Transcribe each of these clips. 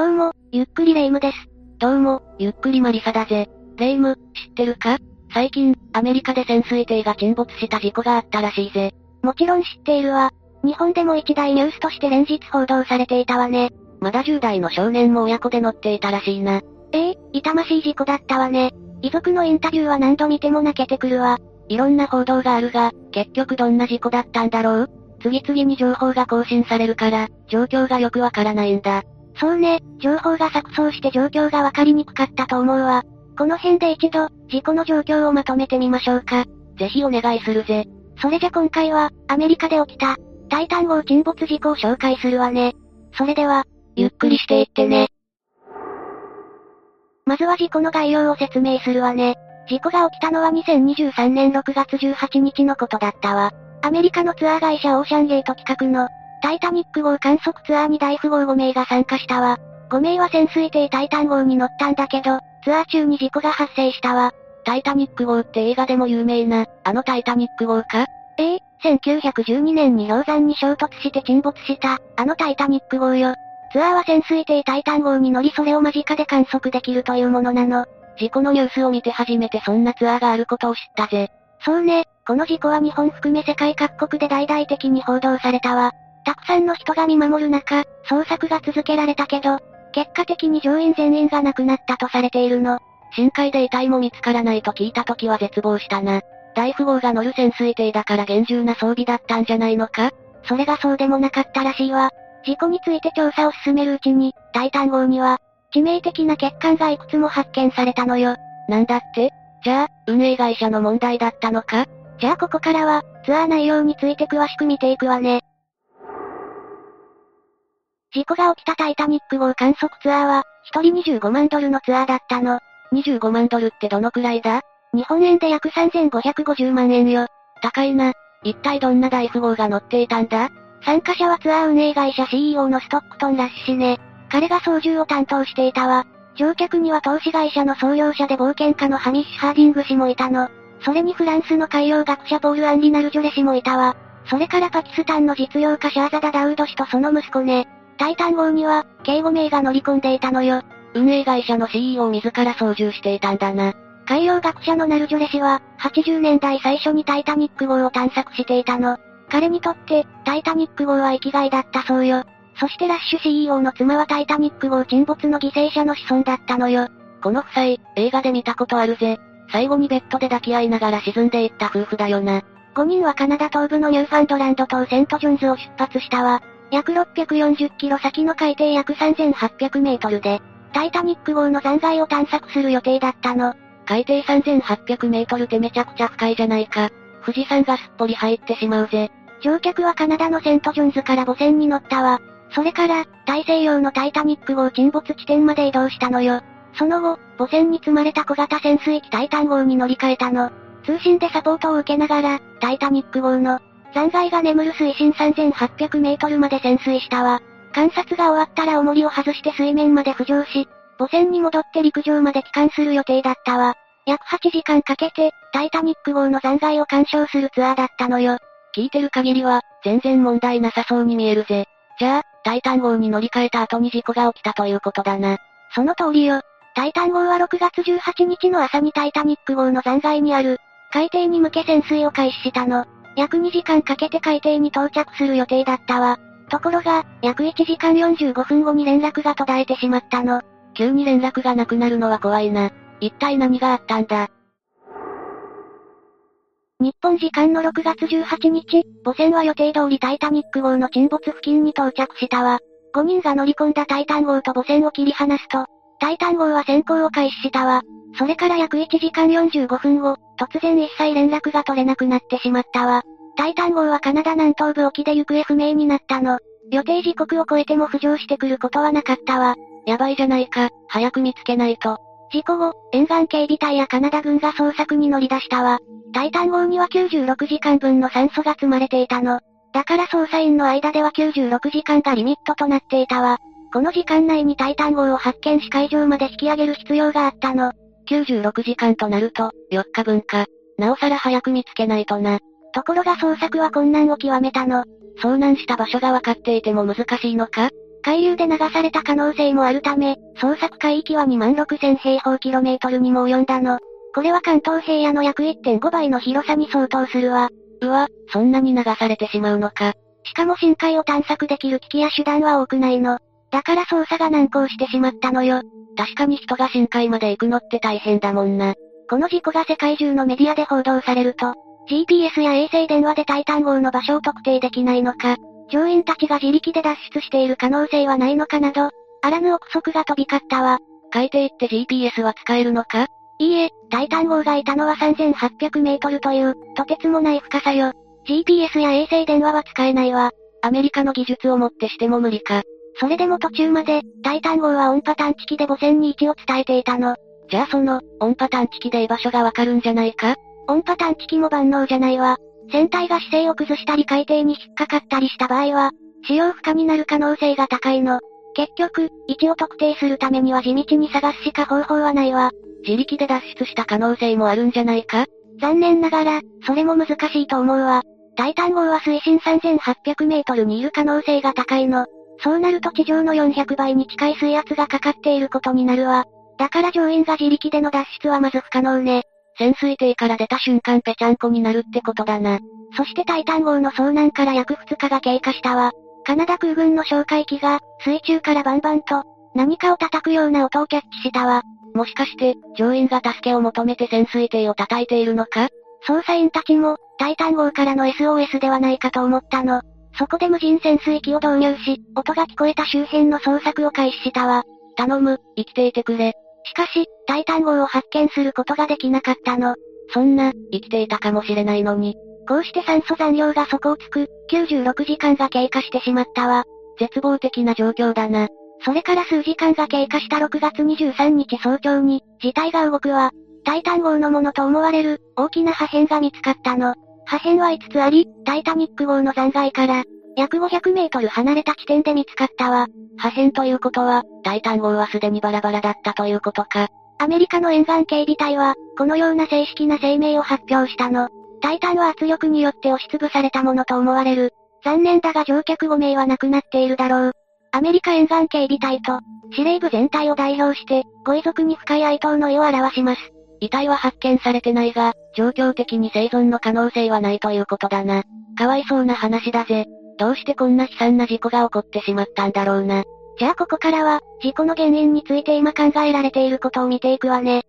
どうも、ゆっくりレ夢ムです。どうも、ゆっくりマリサだぜ。レ夢ム、知ってるか？最近、アメリカで潜水艇が沈没した事故があったらしいぜ。もちろん知っているわ。日本でも一大ニュースとして連日報道されていたわね。まだ10代の少年も親子で乗っていたらしいな。ええ痛ましい事故だったわね。遺族のインタビューは何度見ても泣けてくるわ。いろんな報道があるが、結局どんな事故だったんだろう？次々に情報が更新されるから、状況がよくわからないんだ。そうね、情報が錯綜して状況がわかりにくかったと思うわ。この辺で一度、事故の状況をまとめてみましょうか。ぜひお願いするぜ。それじゃ今回は、アメリカで起きた、タイタン号沈没事故を紹介するわね。それでは、ゆっくりしていってね。まずは事故の概要を説明するわね。事故が起きたのは2023年6月18日のことだったわ。アメリカのツアー会社オーシャンゲート企画の、タイタニック号観測ツアーに大富豪5名が参加したわ。5名は潜水艇タイタン号に乗ったんだけど、ツアー中に事故が発生したわ。タイタニック号って映画でも有名な、あのタイタニック号か？ええ1912年に氷山に衝突して沈没した、あのタイタニック号よ。ツアーは潜水艇タイタン号に乗りそれを間近で観測できるというものなの。事故のニュースを見て初めてそんなツアーがあることを知ったぜ。そうね、この事故は日本含め世界各国で大々的に報道されたわ。たくさんの人が見守る中、捜索が続けられたけど、結果的に乗員全員が亡くなったとされているの。深海で遺体も見つからないと聞いた時は絶望したな。大富豪が乗る潜水艇だから厳重な装備だったんじゃないのか？それがそうでもなかったらしいわ。事故について調査を進めるうちに、タイタン号には、致命的な欠陥がいくつも発見されたのよ。なんだって？じゃあ、運営会社の問題だったのか？じゃあここからは、ツアー内容について詳しく見ていくわね。事故が起きたタイタニック号観測ツアーは、一人25万ドルのツアーだったの。25万ドルってどのくらいだ？日本円で約3550万円よ。高いな。一体どんな大富豪が乗っていたんだ？参加者はツアー運営会社 CEO のストックトン・ラッシュね。彼が操縦を担当していたわ。乗客には投資会社の創業者で冒険家のハミッシュ・ハーディング氏もいたの。それにフランスの海洋学者ポール・アンリナル・ジョレ氏もいたわ。それからパキスタンの実業家シャーザダ・ダウド氏とその息子ね。タイタン号には、計5名が乗り込んでいたのよ。運営会社の CEO 自ら操縦していたんだな。海洋学者のナルジョレ氏は、80年代最初にタイタニック号を探索していたの。彼にとって、タイタニック号は生きがいだったそうよ。そしてラッシュ CEO の妻はタイタニック号沈没の犠牲者の子孫だったのよ。この夫妻、映画で見たことあるぜ。最後にベッドで抱き合いながら沈んでいった夫婦だよな。5人はカナダ東部のニューファンドランド島セントジョンズを出発したわ。約640キロ先の海底約3800メートルで、タイタニック号の残骸を探索する予定だったの。海底3800メートルってめちゃくちゃ深いじゃないか。富士山がすっぽり入ってしまうぜ。乗客はカナダのセントジョンズから母船に乗ったわ。それから、大西洋のタイタニック号沈没地点まで移動したのよ。その後、母船に積まれた小型潜水機タイタン号に乗り換えたの。通信でサポートを受けながら、タイタニック号の残骸が眠る水深3800メートルまで潜水したわ。観察が終わったら重りを外して水面まで浮上し、母船に戻って陸上まで帰還する予定だったわ。約8時間かけて、タイタニック号の残骸を鑑賞するツアーだったのよ。聞いてる限りは、全然問題なさそうに見えるぜ。じゃあ、タイタン号に乗り換えた後に事故が起きたということだな。その通りよ。タイタン号は6月18日の朝にタイタニック号の残骸にある、海底に向け潜水を開始したの。約2時間かけて海底に到着する予定だったわ。ところが、約1時間45分後に連絡が途絶えてしまったの。急に連絡がなくなるのは怖いな。一体何があったんだ？日本時間の6月18日、母船は予定通りタイタニック号の沈没付近に到着したわ。5人が乗り込んだタイタン号と母船を切り離すと、タイタン号は潜航を開始したわ。それから約1時間45分後、突然一切連絡が取れなくなってしまったわ。タイタン号はカナダ南東部沖で行方不明になったの。予定時刻を超えても浮上してくることはなかったわ。やばいじゃないか、早く見つけないと。事故後、沿岸警備隊やカナダ軍が捜索に乗り出したわ。タイタン号には96時間分の酸素が積まれていたの。だから捜査員の間では96時間がリミットとなっていたわ。この時間内にタイタン号を発見し海上まで引き上げる必要があったの。96時間となると、4日分か。なおさら早く見つけないとな。ところが捜索は困難を極めたの。遭難した場所が分かっていても難しいのか海流で流された可能性もあるため、捜索海域は2万6000平方キロメートルにも及んだの。これは関東平野の約1.5倍の広さに相当するわ。うわ、そんなに流されてしまうのか。しかも深海を探索できる機器や手段は多くないの。だから捜査が難航してしまったのよ。確かに人が深海まで行くのって大変だもんな。この事故が世界中のメディアで報道されると、GPS や衛星電話でタイタン号の場所を特定できないのか、乗員たちが自力で脱出している可能性はないのかなど、あらぬ憶測が飛び交ったわ。海底って GPS は使えるのか？いいえ、タイタン号がいたのは3800メートルという、とてつもない深さよ。GPS や衛星電話は使えないわ。アメリカの技術をもってしても無理か。それでも途中まで、タイタン号は音波探知機で母船に位置を伝えていたの。じゃあその、音波探知機で居場所がわかるんじゃないか？音波探知機も万能じゃないわ。船体が姿勢を崩したり海底に引っかかったりした場合は、使用不可になる可能性が高いの。結局、位置を特定するためには地道に探すしか方法はないわ。自力で脱出した可能性もあるんじゃないか？残念ながら、それも難しいと思うわ。タイタン号は水深3800メートルにいる可能性が高いの。そうなると地上の400倍に近い水圧がかかっていることになるわ。だから乗員が自力での脱出はまず不可能ね。潜水艇から出た瞬間ぺちゃんこになるってことだな。そしてタイタン号の遭難から約2日が経過したわ。カナダ空軍の哨戒機が、水中からバンバンと、何かを叩くような音をキャッチしたわ。もしかして、乗員が助けを求めて潜水艇を叩いているのか？捜査員たちも、タイタン号からの SOS ではないかと思ったの。そこで無人潜水機を導入し、音が聞こえた周辺の捜索を開始したわ。頼む、生きていてくれ。しかし、タイタン号を発見することができなかったの。そんな、生きていたかもしれないのに。こうして酸素残量が底をつく、96時間が経過してしまったわ。絶望的な状況だな。それから数時間が経過した6月23日早朝に、事態が動くわ。タイタン号のものと思われる、大きな破片が見つかったの。破片は5つあり、タイタニック号の残骸から、約500メートル離れた地点で見つかったわ。破片ということは、タイタン号はすでにバラバラだったということか。アメリカの沿岸警備隊は、このような正式な声明を発表したの。タイタンは圧力によって押しつぶされたものと思われる。残念だが乗客5名は亡くなっているだろう。アメリカ沿岸警備隊と、司令部全体を代表して、ご遺族に深い哀悼の意を表します。遺体は発見されてないが、状況的に生存の可能性はないということだな。かわいそうな話だぜ。どうしてこんな悲惨な事故が起こってしまったんだろうな。じゃあここからは、事故の原因について今考えられていることを見ていくわね。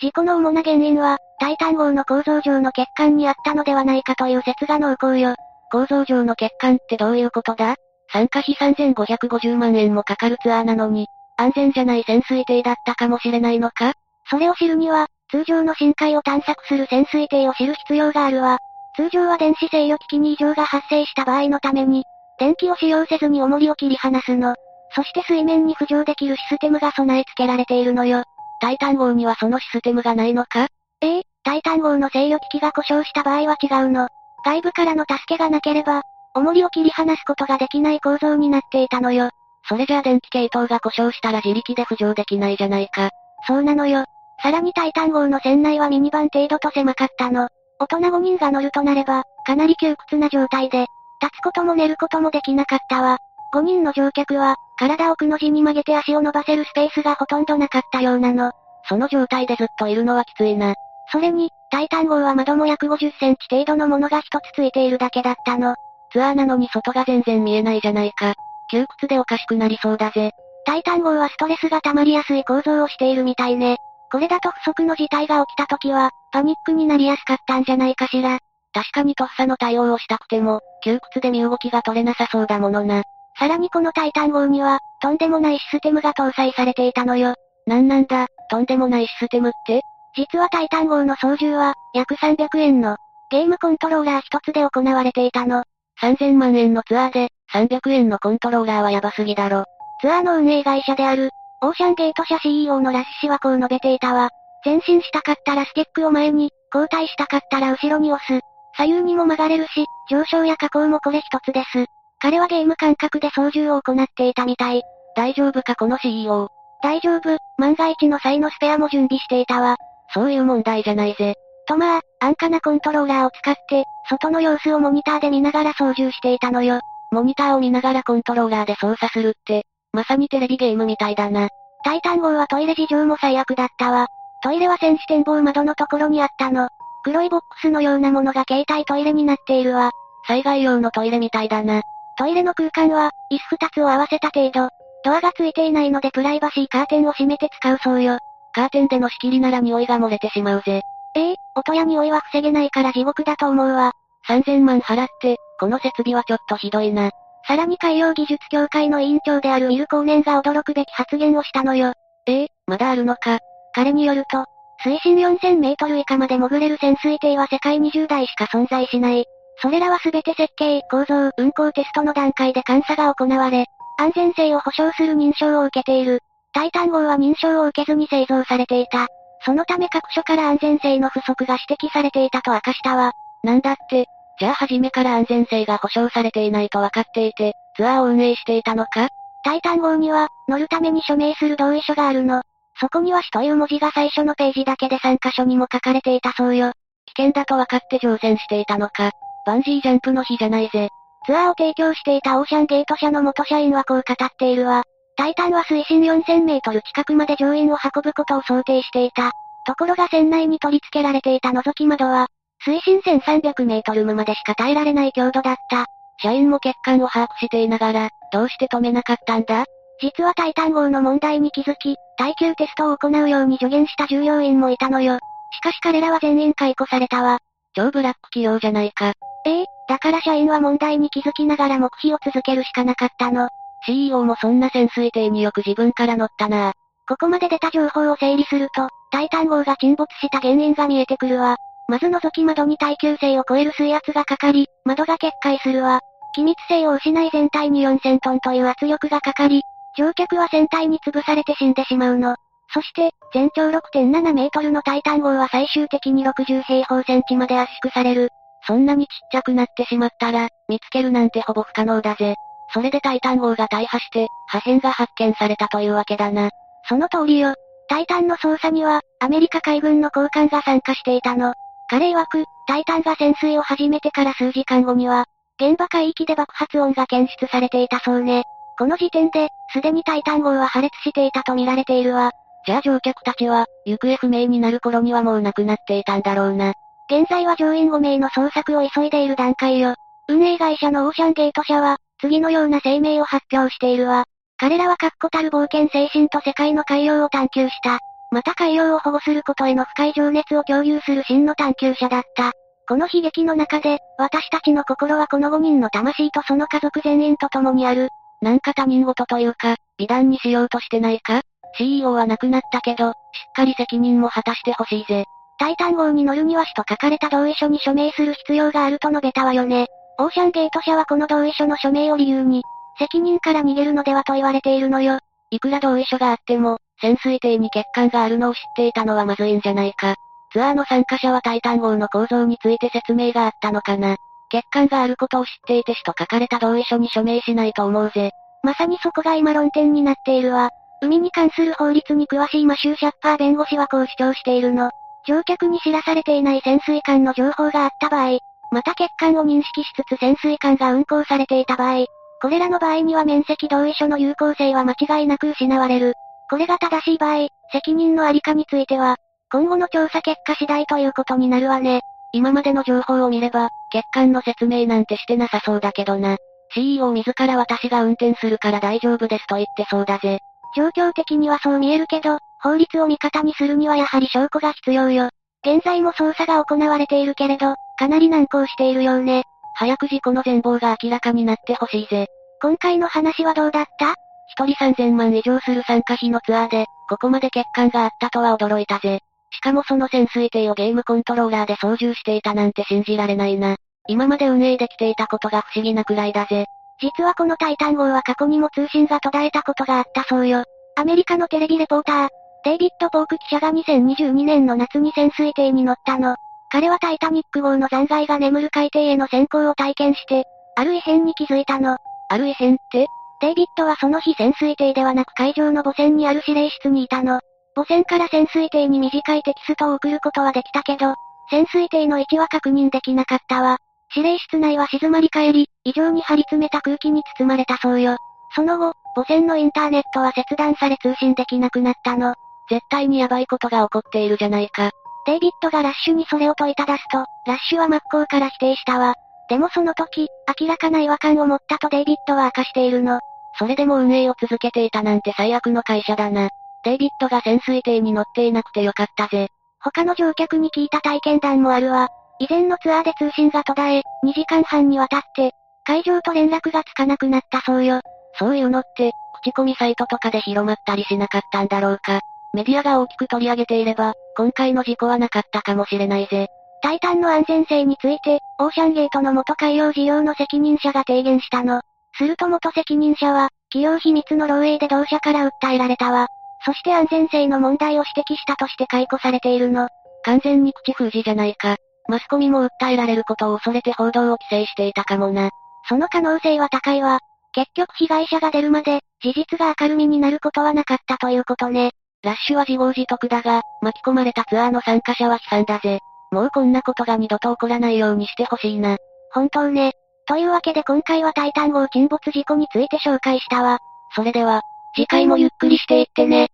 事故の主な原因は、タイタン号の構造上の欠陥にあったのではないかという説が濃厚よ。構造上の欠陥ってどういうことだ？参加費3550万円もかかるツアーなのに、安全じゃない潜水艇だったかもしれないのか？それを知るには、通常の深海を探索する潜水艇を知る必要があるわ。通常は電子制御機器に異常が発生した場合のために、電気を使用せずに重りを切り離すの。そして水面に浮上できるシステムが備え付けられているのよ。タイタン号にはそのシステムがないのか？ええ、タイタン号の制御機器が故障した場合は違うの。外部からの助けがなければ、重りを切り離すことができない構造になっていたのよ。それじゃあ電気系統が故障したら自力で浮上できないじゃないか。そうなのよ。さらにタイタン号の船内はミニバン程度と狭かったの。大人5人が乗るとなれば、かなり窮屈な状態で、立つことも寝ることもできなかったわ。5人の乗客は、体をくの字に曲げて足を伸ばせるスペースがほとんどなかったようなの。その状態でずっといるのはきついな。それに、タイタン号は窓も約50センチ程度のものが一つついているだけだったの。ツアーなのに外が全然見えないじゃないか。窮屈でおかしくなりそうだぜ。タイタン号はストレスが溜まりやすい構造をしているみたいね。これだと不測の事態が起きた時は、パニックになりやすかったんじゃないかしら。確かにとっさの対応をしたくても、窮屈で身動きが取れなさそうだものな。さらにこのタイタン号には、とんでもないシステムが搭載されていたのよ。なんなんだ、とんでもないシステムって？実はタイタン号の操縦は、約300円の、ゲームコントローラー一つで行われていたの。3000万円のツアーで、300円のコントローラーはヤバすぎだろ。ツアーの運営会社である、オーシャンゲート社 CEO のラッシュ氏はこう述べていたわ。前進したかったらスティックを前に、後退したかったら後ろに押す。左右にも曲がれるし、上昇や下降もこれ一つです。彼はゲーム感覚で操縦を行っていたみたい。大丈夫かこの CEO。大丈夫、万が一の際のスペアも準備していたわ。そういう問題じゃないぜ。とまあ、安価なコントローラーを使って、外の様子をモニターで見ながら操縦していたのよ。モニターを見ながらコントローラーで操作するって、まさにテレビゲームみたいだな。タイタン号はトイレ事情も最悪だったわ。トイレは戦士展望窓のところにあったの。黒いボックスのようなものが携帯トイレになっているわ。災害用のトイレみたいだな。トイレの空間は、椅子二つを合わせた程度。ドアがついていないのでプライバシーカーテンを閉めて使うそうよ。カーテンでの仕切りなら匂いが漏れてしまうぜ。ええ音や匂いは防げないから地獄だと思うわ。3000万払って、この設備はちょっとひどいな。さらに海洋技術協会の委員長であるウィルコーネンが驚くべき発言をしたのよ。ええまだあるのか。彼によると、水深4000メートル以下まで潜れる潜水艇は世界20台しか存在しない。それらはすべて設計、構造、運航テストの段階で監査が行われ、安全性を保証する認証を受けている。タイタン号は認証を受けずに製造されていた。そのため各所から安全性の不足が指摘されていたと明かしたわ。なんだって、じゃあ初めから安全性が保証されていないと分かっていて、ツアーを運営していたのか？タイタン号には、乗るために署名する同意書があるの。そこには死という文字が最初のページだけで3箇所にも書かれていたそうよ。危険だと分かって乗船していたのか？バンジージャンプの日じゃないぜ。ツアーを提供していたオーシャンゲート社の元社員はこう語っているわ。タイタンは水深4000メートル近くまで乗員を運ぶことを想定していた。ところが船内に取り付けられていた覗き窓は、水深1300メートルまでしか耐えられない強度だった。社員も欠陥を把握していながら、どうして止めなかったんだ？実はタイタン号の問題に気づき、耐久テストを行うように助言した従業員もいたのよ。しかし彼らは全員解雇されたわ。超ブラック企業じゃないか。ええだから社員は問題に気づきながら黙秘を続けるしかなかったの。CEO もそんな潜水艇によく自分から乗ったなここまで出た情報を整理すると、タイタン号が沈没した原因が見えてくるわ。まず覗き窓に耐久性を超える水圧がかかり、窓が決壊するわ。機密性を失い全体に4000トンという圧力がかかり、乗客は船体に潰されて死んでしまうの。そして、全長6.7メートルのタイタン号は最終的に60平方センチまで圧縮される。そんなにちっちゃくなってしまったら、見つけるなんてほぼ不可能だぜ。それでタイタン号が大破して、破片が発見されたというわけだな。その通りよ。タイタンの捜査には、アメリカ海軍の高官が参加していたの。彼曰く、タイタンが潜水を始めてから数時間後には、現場海域で爆発音が検出されていたそうね。この時点で、すでにタイタン号は破裂していたと見られているわ。じゃあ乗客たちは、行方不明になる頃にはもう亡くなっていたんだろうな。現在は乗員5名の捜索を急いでいる段階よ。運営会社のオーシャンゲート社は、次のような声明を発表しているわ。彼らは確固たる冒険精神と世界の海洋を探求した。また海洋を保護することへの深い情熱を共有する真の探求者だった。この悲劇の中で、私たちの心はこの5人の魂とその家族全員と共にある。なんか他人事というか、美談にしようとしてないか ?CEO は亡くなったけど、しっかり責任も果たしてほしいぜ。タイタン号に乗るには死と書かれた同意書に署名する必要があると述べたわよね。オーシャンゲート社はこの同意書の署名を理由に、責任から逃げるのではと言われているのよ。いくら同意書があっても、潜水艇に欠陥があるのを知っていたのはまずいんじゃないか。ツアーの参加者はタイタン号の構造について説明があったのかな。欠陥があることを知っていて死と書かれた同意書に署名しないと思うぜ。まさにそこが今論点になっているわ。海に関する法律に詳しいマシュー・シャッパー弁護士はこう主張しているの。乗客に知らされていない潜水艦の情報があった場合、また欠陥を認識しつつ潜水艦が運航されていた場合、これらの場合には面積同意書の有効性は間違いなく失われる。これが正しい場合、責任のありかについては、今後の調査結果次第ということになるわね。今までの情報を見れば、欠陥の説明なんてしてなさそうだけどな。CEO 自ら私が運転するから大丈夫ですと言ってそうだぜ。状況的にはそう見えるけど、法律を味方にするにはやはり証拠が必要よ。現在も捜査が行われているけれど、かなり難航しているようね。早く事故の全貌が明らかになってほしいぜ。今回の話はどうだった？一人3000万以上する参加費のツアーで、ここまで欠陥があったとは驚いたぜ。しかもその潜水艇をゲームコントローラーで操縦していたなんて信じられないな。今まで運営できていたことが不思議なくらいだぜ。実はこのタイタン号は過去にも通信が途絶えたことがあったそうよ。アメリカのテレビレポーター、デイビッド・ポーク記者が2022年の夏に潜水艇に乗ったの。彼はタイタニック号の残骸が眠る海底への潜行を体験して、ある異変に気づいたの。ある異変って？デイビッドはその日潜水艇ではなく海上の母船にある指令室にいたの。母船から潜水艇に短いテキストを送ることはできたけど、潜水艇の位置は確認できなかったわ。指令室内は静まり返り、異常に張り詰めた空気に包まれたそうよ。その後、母船のインターネットは切断され通信できなくなったの。絶対にヤバいことが起こっているじゃないか。デイビッドがラッシュにそれを問いただすと、ラッシュは真っ向から否定したわ。でもその時、明らかな違和感を持ったとデイビッドは明かしているの。それでも運営を続けていたなんて最悪の会社だな。デイビッドが潜水艇に乗っていなくてよかったぜ。他の乗客に聞いた体験談もあるわ。以前のツアーで通信が途絶え、2時間半にわたって、会場と連絡がつかなくなったそうよ。そういうのって、口コミサイトとかで広まったりしなかったんだろうか。メディアが大きく取り上げていれば、今回の事故はなかったかもしれないぜ。タイタンの安全性について、オーシャンゲートの元海洋事業の責任者が提言したの。すると元責任者は、企業秘密の漏洩で同社から訴えられたわ。そして安全性の問題を指摘したとして解雇されているの。完全に口封じじゃないか。マスコミも訴えられることを恐れて報道を規制していたかもな。その可能性は高いわ。結局被害者が出るまで、事実が明るみになることはなかったということね。ラッシュは自業自得だが、巻き込まれたツアーの参加者は悲惨だぜ。もうこんなことが二度と起こらないようにしてほしいな。本当ね。というわけで今回はタイタン号沈没事故について紹介したわ。それでは、次回もゆっくりしていってね。